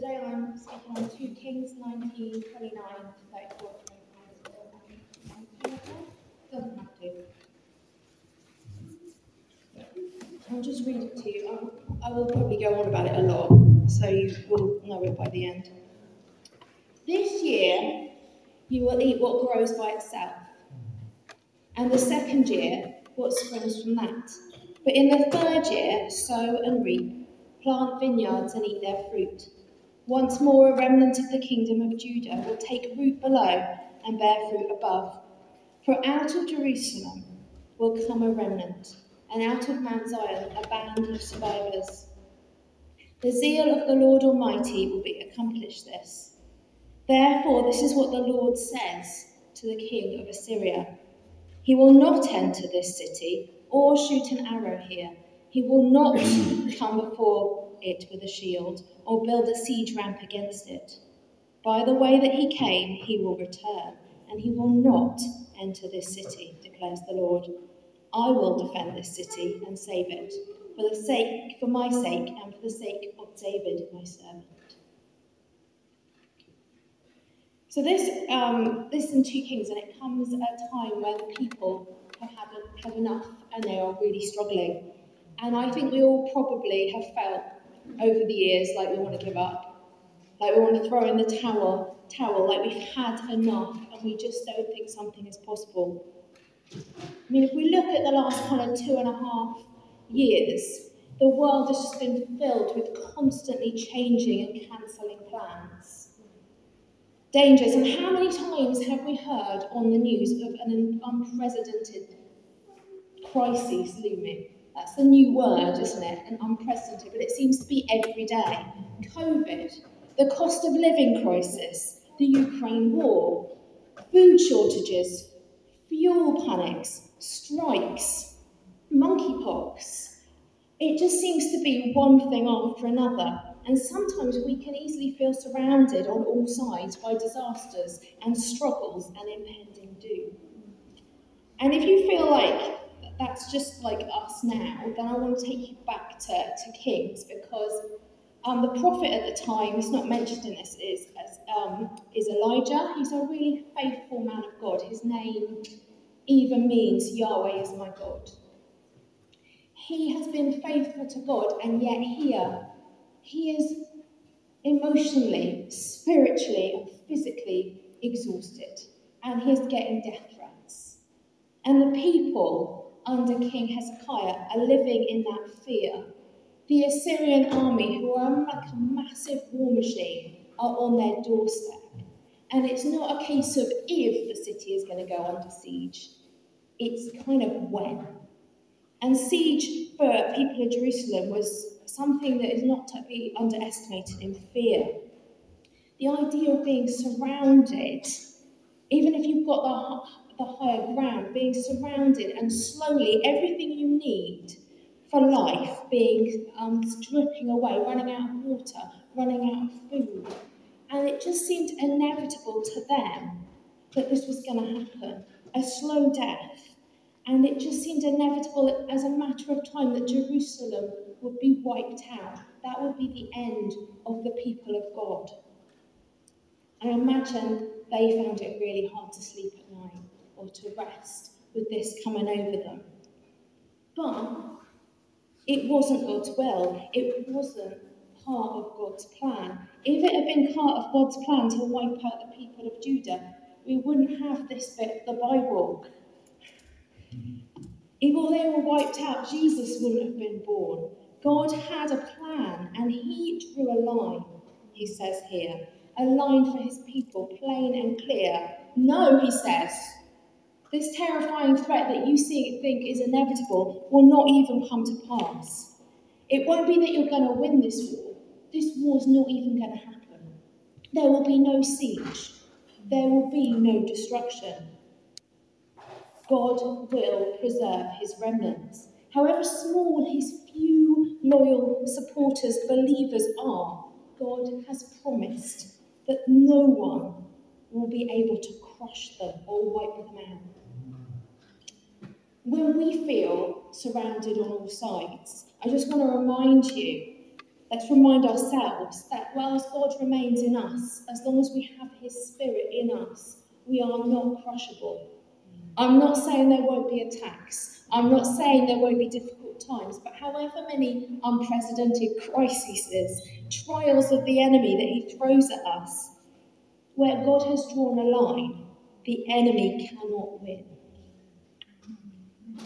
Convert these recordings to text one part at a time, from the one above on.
today I'm speaking on 2 Kings 19, 29 to 34. Doesn't have to. I'll just read it to you. I will probably go on about it a lot, so you will know it by the end. This year, you will eat what grows by itself, and the second year, what springs from that. But in the third year, sow and reap, plant vineyards and eat their fruit. Once more, a remnant of the kingdom of Judah will take root below and bear fruit above. For out of Jerusalem will come a remnant and out of Mount Zion a band of survivors. The zeal of the Lord Almighty will be accomplish this. Therefore, this is what the Lord says to the king of Assyria He will not enter this city or shoot an arrow here. He will not come before it with a shield or build a siege ramp against it. By the way that he came, he will return, and he will not enter this city, declares the Lord. I will defend this city and save it, for the sake, for my sake, and for the sake of David, my servant. So this, um, this in Two Kings, and it comes at a time where the people have had, had enough and they are really struggling. And I think we all probably have felt over the years like we want to give up, like we want to throw in the towel, towel, like we've had enough, and we just don't think something is possible. I mean, if we look at the last kind of two and a half years, the world has just been filled with constantly changing and cancelling plans. Dangers, and how many times have we heard on the news of an unprecedented crisis looming? That's the new word, isn't it? An unprecedented, but it seems to be every day. COVID, the cost of living crisis, the Ukraine war, food shortages, fuel panics, strikes, monkeypox. It just seems to be one thing after another. And sometimes we can easily feel surrounded on all sides by disasters and struggles and impending doom. And if you feel like that's just like us now, then I want to take you back to, to Kings because um, the prophet at the time, he's not mentioned in this, is, um, is Elijah. He's a really faithful man of God. His name even means Yahweh is my God. He has been faithful to God, and yet here he is emotionally, spiritually, and physically exhausted, and he's getting death threats. And the people under King Hezekiah are living in that fear. The Assyrian army, who are like a massive war machine, are on their doorstep. And it's not a case of if the city is going to go under siege, it's kind of when. And siege for people of Jerusalem was something that is not to be underestimated in fear. The idea of being surrounded, even if you've got the, the higher ground, being surrounded and slowly everything you need for life being um, stripping away, running out of water, running out of food. And it just seemed inevitable to them that this was going to happen a slow death. And it just seemed inevitable as a matter of time that Jerusalem would be wiped out. That would be the end of the people of God. I imagine they found it really hard to sleep at night or to rest with this coming over them. But it wasn't God's will, it wasn't part of God's plan. If it had been part of God's plan to wipe out the people of Judah, we wouldn't have this bit of the Bible. If all they were wiped out, Jesus wouldn't have been born. God had a plan and he drew a line, he says here. A line for his people, plain and clear. No, he says, this terrifying threat that you see, think is inevitable will not even come to pass. It won't be that you're going to win this war. This war's not even going to happen. There will be no siege. There will be no destruction. God will preserve his remnants. However small his few loyal supporters, believers are, God has promised that no one will be able to crush them or wipe them out. When we feel surrounded on all sides, I just want to remind you Let's remind ourselves that whilst God remains in us, as long as we have His Spirit in us, we are not crushable. I'm not saying there won't be attacks. I'm not saying there won't be difficult times, but however many unprecedented crises, trials of the enemy that he throws at us, where God has drawn a line, the enemy cannot win.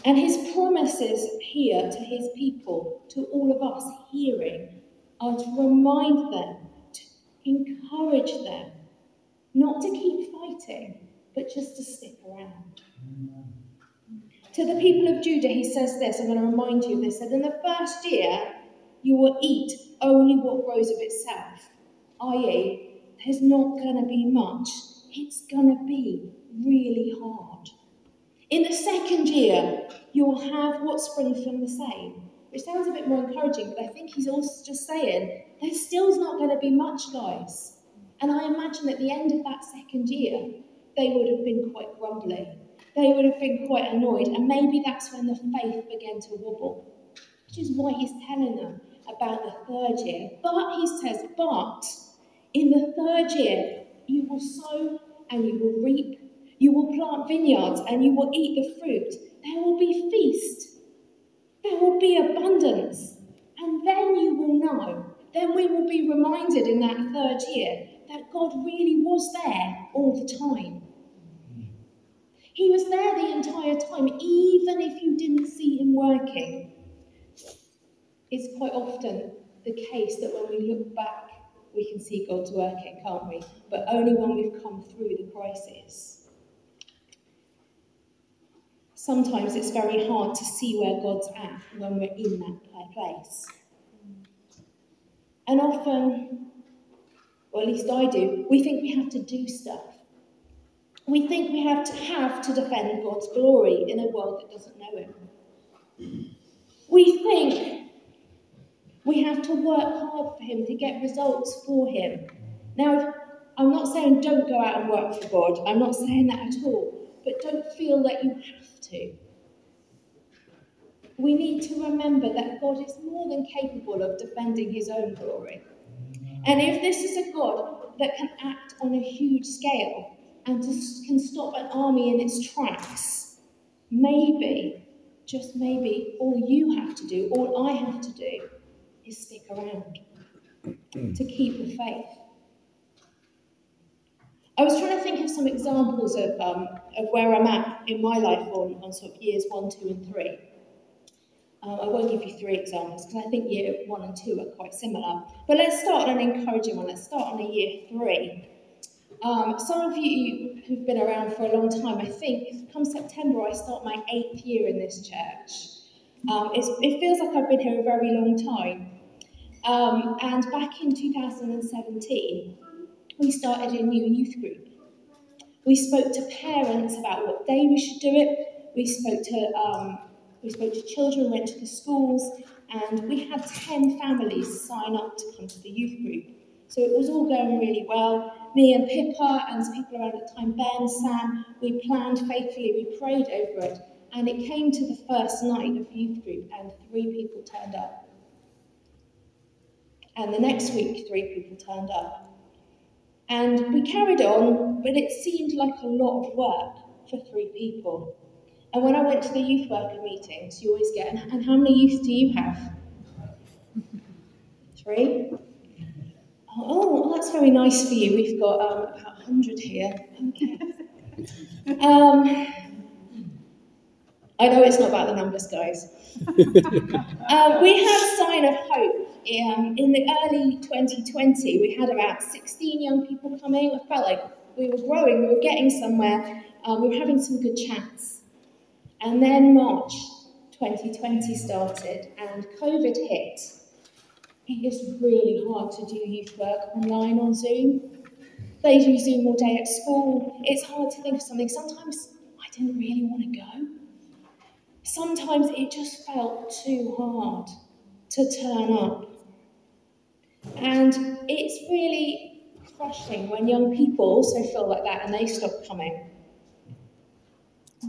And his promises here to his people, to all of us hearing, are to remind them, to encourage them, not to keep fighting, but just to stick around. To the people of Judah, he says this, I'm going to remind you of this, that in the first year you will eat only what grows of itself, i.e., there's not going to be much. It's going to be really hard. In the second year, you'll have what springs from the same, which sounds a bit more encouraging, but I think he's also just saying there's still not going to be much, guys. And I imagine at the end of that second year, they would have been quite grumbly they would have been quite annoyed, and maybe that's when the faith began to wobble, which is why he's telling them about the third year. But he says, But in the third year, you will sow and you will reap, you will plant vineyards and you will eat the fruit. There will be feast, there will be abundance, and then you will know. Then we will be reminded in that third year that God really was there all the time. He was there the entire time, even if you didn't see him working. It's quite often the case that when we look back, we can see God's working, can't we? But only when we've come through the crisis. Sometimes it's very hard to see where God's at when we're in that place. And often, or at least I do, we think we have to do stuff. We think we have to have to defend God's glory in a world that doesn't know Him. We think we have to work hard for Him to get results for Him. Now, I'm not saying don't go out and work for God, I'm not saying that at all, but don't feel that you. We need to remember that God is more than capable of defending His own glory. And if this is a God that can act on a huge scale, and can stop an army in its tracks, maybe, just maybe, all you have to do, all I have to do, is stick around to keep the faith. I was trying to think of some examples of, um, of where I'm at in my life on, on sort of years one, two, and three. Um, I won't give you three examples because I think year one and two are quite similar. But let's start on an encouraging one. Let's start on a year three. Um, some of you who've been around for a long time, I think, come September, I start my eighth year in this church. Um, it feels like I've been here a very long time. Um, and back in 2017, we started a new youth group. We spoke to parents about what day we should do it. We spoke to um, we spoke to children, went to the schools, and we had 10 families sign up to come to the youth group. So it was all going really well me and Pippa and some people around at the time, Ben, Sam, we planned faithfully, we prayed over it, and it came to the first night of youth group, and three people turned up. And the next week, three people turned up. And we carried on, but it seemed like a lot of work for three people. And when I went to the youth worker meetings, you always get, and how many youth do you have? Three? Oh, well, that's very nice for you. We've got um, about 100 here. Okay. Um, I know it's not about the numbers, guys. um, we had Sign of Hope um, in the early 2020. We had about 16 young people coming. I felt like we were growing, we were getting somewhere, um, we were having some good chats. And then March 2020 started, and COVID hit. It is really hard to do youth work online on Zoom. They do Zoom all day at school. It's hard to think of something. Sometimes I didn't really want to go. Sometimes it just felt too hard to turn up. And it's really crushing when young people also feel like that and they stop coming.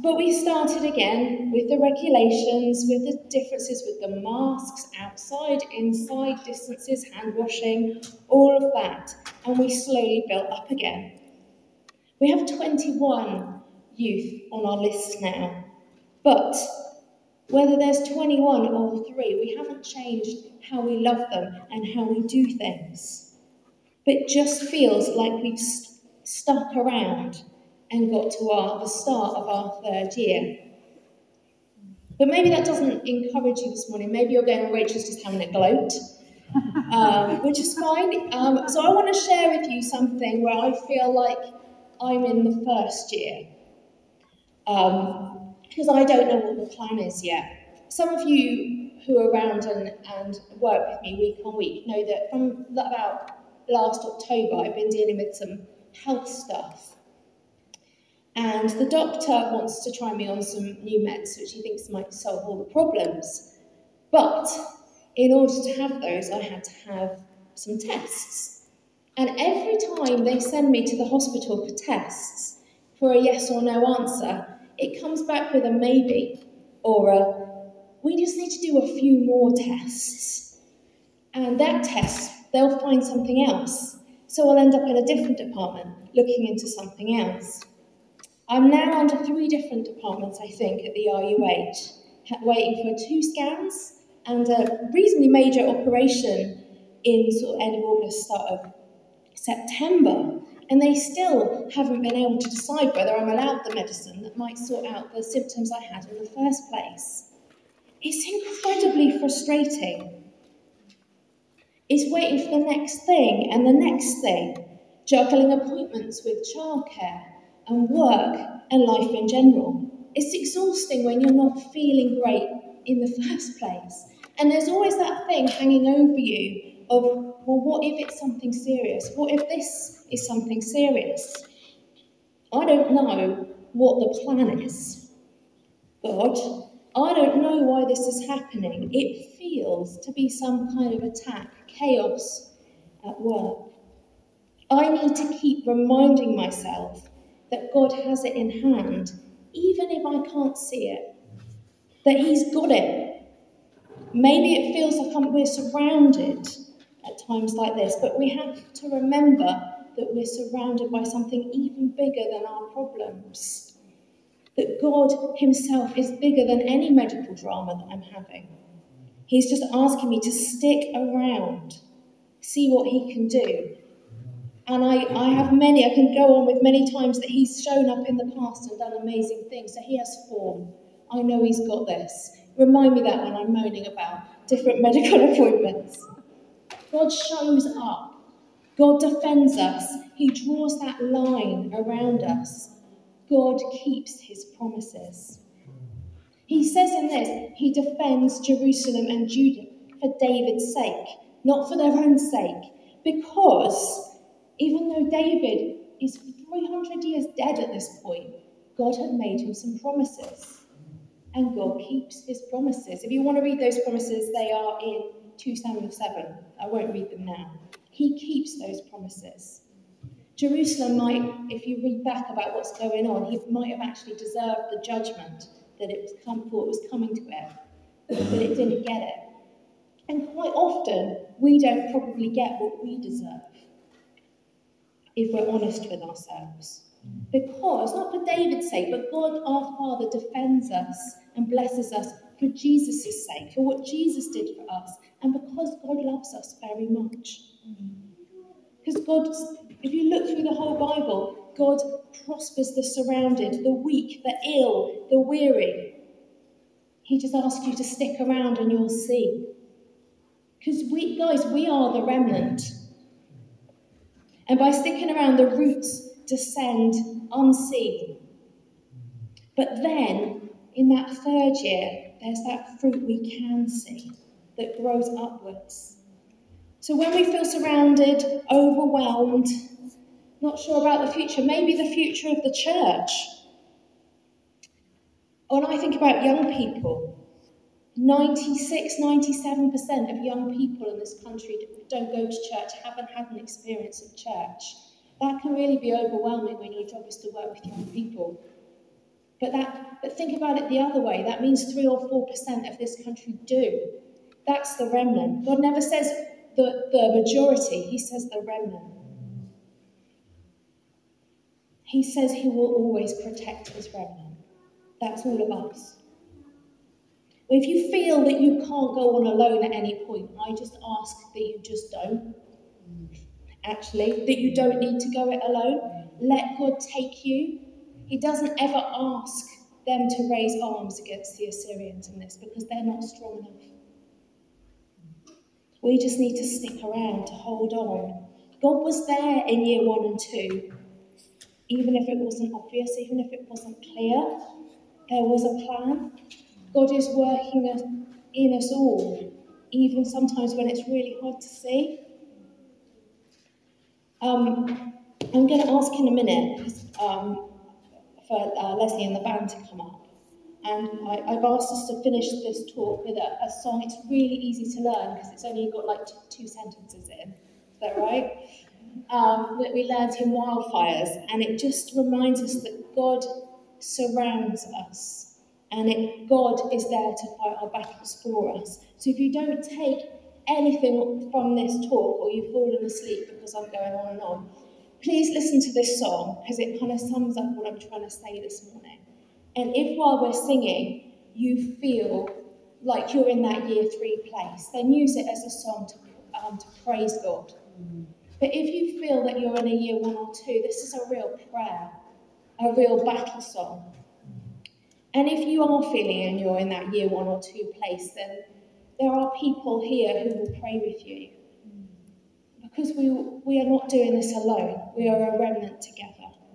But we started again with the regulations, with the differences with the masks, outside, inside, distances, hand washing, all of that. And we slowly built up again. We have 21 youth on our list now. But whether there's 21 or 3, we haven't changed how we love them and how we do things. But it just feels like we've st- stuck around and got to our, the start of our third year. But maybe that doesn't encourage you this morning. Maybe you're going, Rachel's just having a gloat, um, which is fine. Um, so I want to share with you something where I feel like I'm in the first year. Because um, I don't know what the plan is yet. Some of you who are around and, and work with me week on week know that from about last October I've been dealing with some health stuff. And the doctor wants to try me on some new meds, which he thinks might solve all the problems. But in order to have those, I had to have some tests. And every time they send me to the hospital for tests, for a yes or no answer, it comes back with a maybe or a we just need to do a few more tests. And that test, they'll find something else. So I'll end up in a different department looking into something else. I'm now under three different departments, I think, at the RUH, waiting for two scans and a reasonably major operation in sort of end of August, start of September. And they still haven't been able to decide whether I'm allowed the medicine that might sort out the symptoms I had in the first place. It's incredibly frustrating. It's waiting for the next thing and the next thing, juggling appointments with childcare and work and life in general. It's exhausting when you're not feeling great in the first place. And there's always that thing hanging over you of, well, what if it's something serious? What if this is something serious? I don't know what the plan is. God, I don't know why this is happening. It feels to be some kind of attack, chaos at work. I need to keep reminding myself that God has it in hand, even if I can't see it, that He's got it. Maybe it feels like we're surrounded at times like this, but we have to remember that we're surrounded by something even bigger than our problems. That God Himself is bigger than any medical drama that I'm having. He's just asking me to stick around, see what He can do, and I, I have many, I can go on with many times that he's shown up in the past and done amazing things. So he has form. I know he's got this. Remind me that when I'm moaning about different medical appointments. God shows up. God defends us. He draws that line around us. God keeps his promises. He says in this, he defends Jerusalem and Judah for David's sake, not for their own sake, because even though David is 300 years dead at this point, God had made him some promises. And God keeps his promises. If you want to read those promises, they are in 2 Samuel 7. I won't read them now. He keeps those promises. Jerusalem might, if you read back about what's going on, he might have actually deserved the judgment that it was come, thought was coming to it, but it didn't get it. And quite often, we don't probably get what we deserve if we're honest with ourselves. Because, not for David's sake, but God our Father defends us and blesses us for Jesus' sake, for what Jesus did for us, and because God loves us very much. Because God, if you look through the whole Bible, God prospers the surrounded, the weak, the ill, the weary. He just asks you to stick around and you'll see. Because we, guys, we are the remnant. And by sticking around, the roots descend unseen. But then, in that third year, there's that fruit we can see that grows upwards. So when we feel surrounded, overwhelmed, not sure about the future, maybe the future of the church. When I think about young people, 96, 97% of young people in this country don't go to church, haven't had an experience of church. That can really be overwhelming when your job is to work with young people. But that but think about it the other way. That means three or four percent of this country do. That's the remnant. God never says the, the majority, He says the remnant. He says He will always protect His remnant. That's all of us. If you feel that you can't go on alone at any point, I just ask that you just don't. Actually, that you don't need to go it alone. Let God take you. He doesn't ever ask them to raise arms against the Assyrians in this because they're not strong enough. We just need to stick around to hold on. God was there in year one and two, even if it wasn't obvious, even if it wasn't clear. There was a plan. God is working in us all, even sometimes when it's really hard to see. Um, I'm going to ask in a minute um, for uh, Leslie and the band to come up. And I, have asked us to finish this talk with a, a song. It's really easy to learn because it's only got like two, two sentences in. Is that right? Um, that we learned in Wildfires. And it just reminds us that God surrounds us and it, God is there to fight our battles for us. So if you don't take anything from this talk or you've fallen asleep because I'm going on and on, please listen to this song because it kind of sums up what I'm trying to say this morning. And if while we're singing you feel like you're in that year three place, then use it as a song to, um, to praise God. But if you feel that you're in a year one or two, this is a real prayer, a real battle song. And if you are feeling and you're in that year one or two place, then there are people here who will pray with you. Hmm. Because we, we are not doing this alone, we are a remnant together.